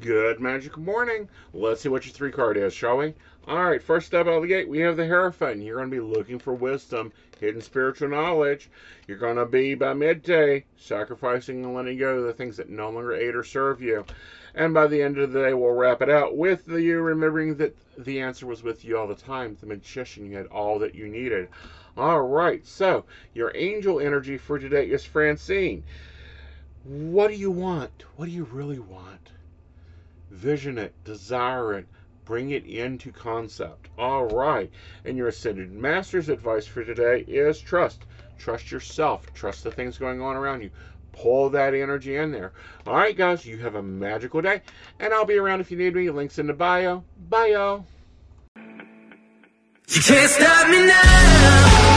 Good magic morning. Let's see what your three card is, shall we? All right, first up out of the gate, we have the Hierophant. You're going to be looking for wisdom, hidden spiritual knowledge. You're going to be, by midday, sacrificing and letting go of the things that no longer aid or serve you. And by the end of the day, we'll wrap it out with the, you remembering that the answer was with you all the time. The magician, you had all that you needed. All right, so your angel energy for today is Francine. What do you want? What do you really want? Vision it, desire it, bring it into concept. All right. And your Ascended Master's advice for today is trust. Trust yourself. Trust the things going on around you. Pull that energy in there. All right, guys, you have a magical day. And I'll be around if you need me. Links in the bio. Y'all. You can't stop me now.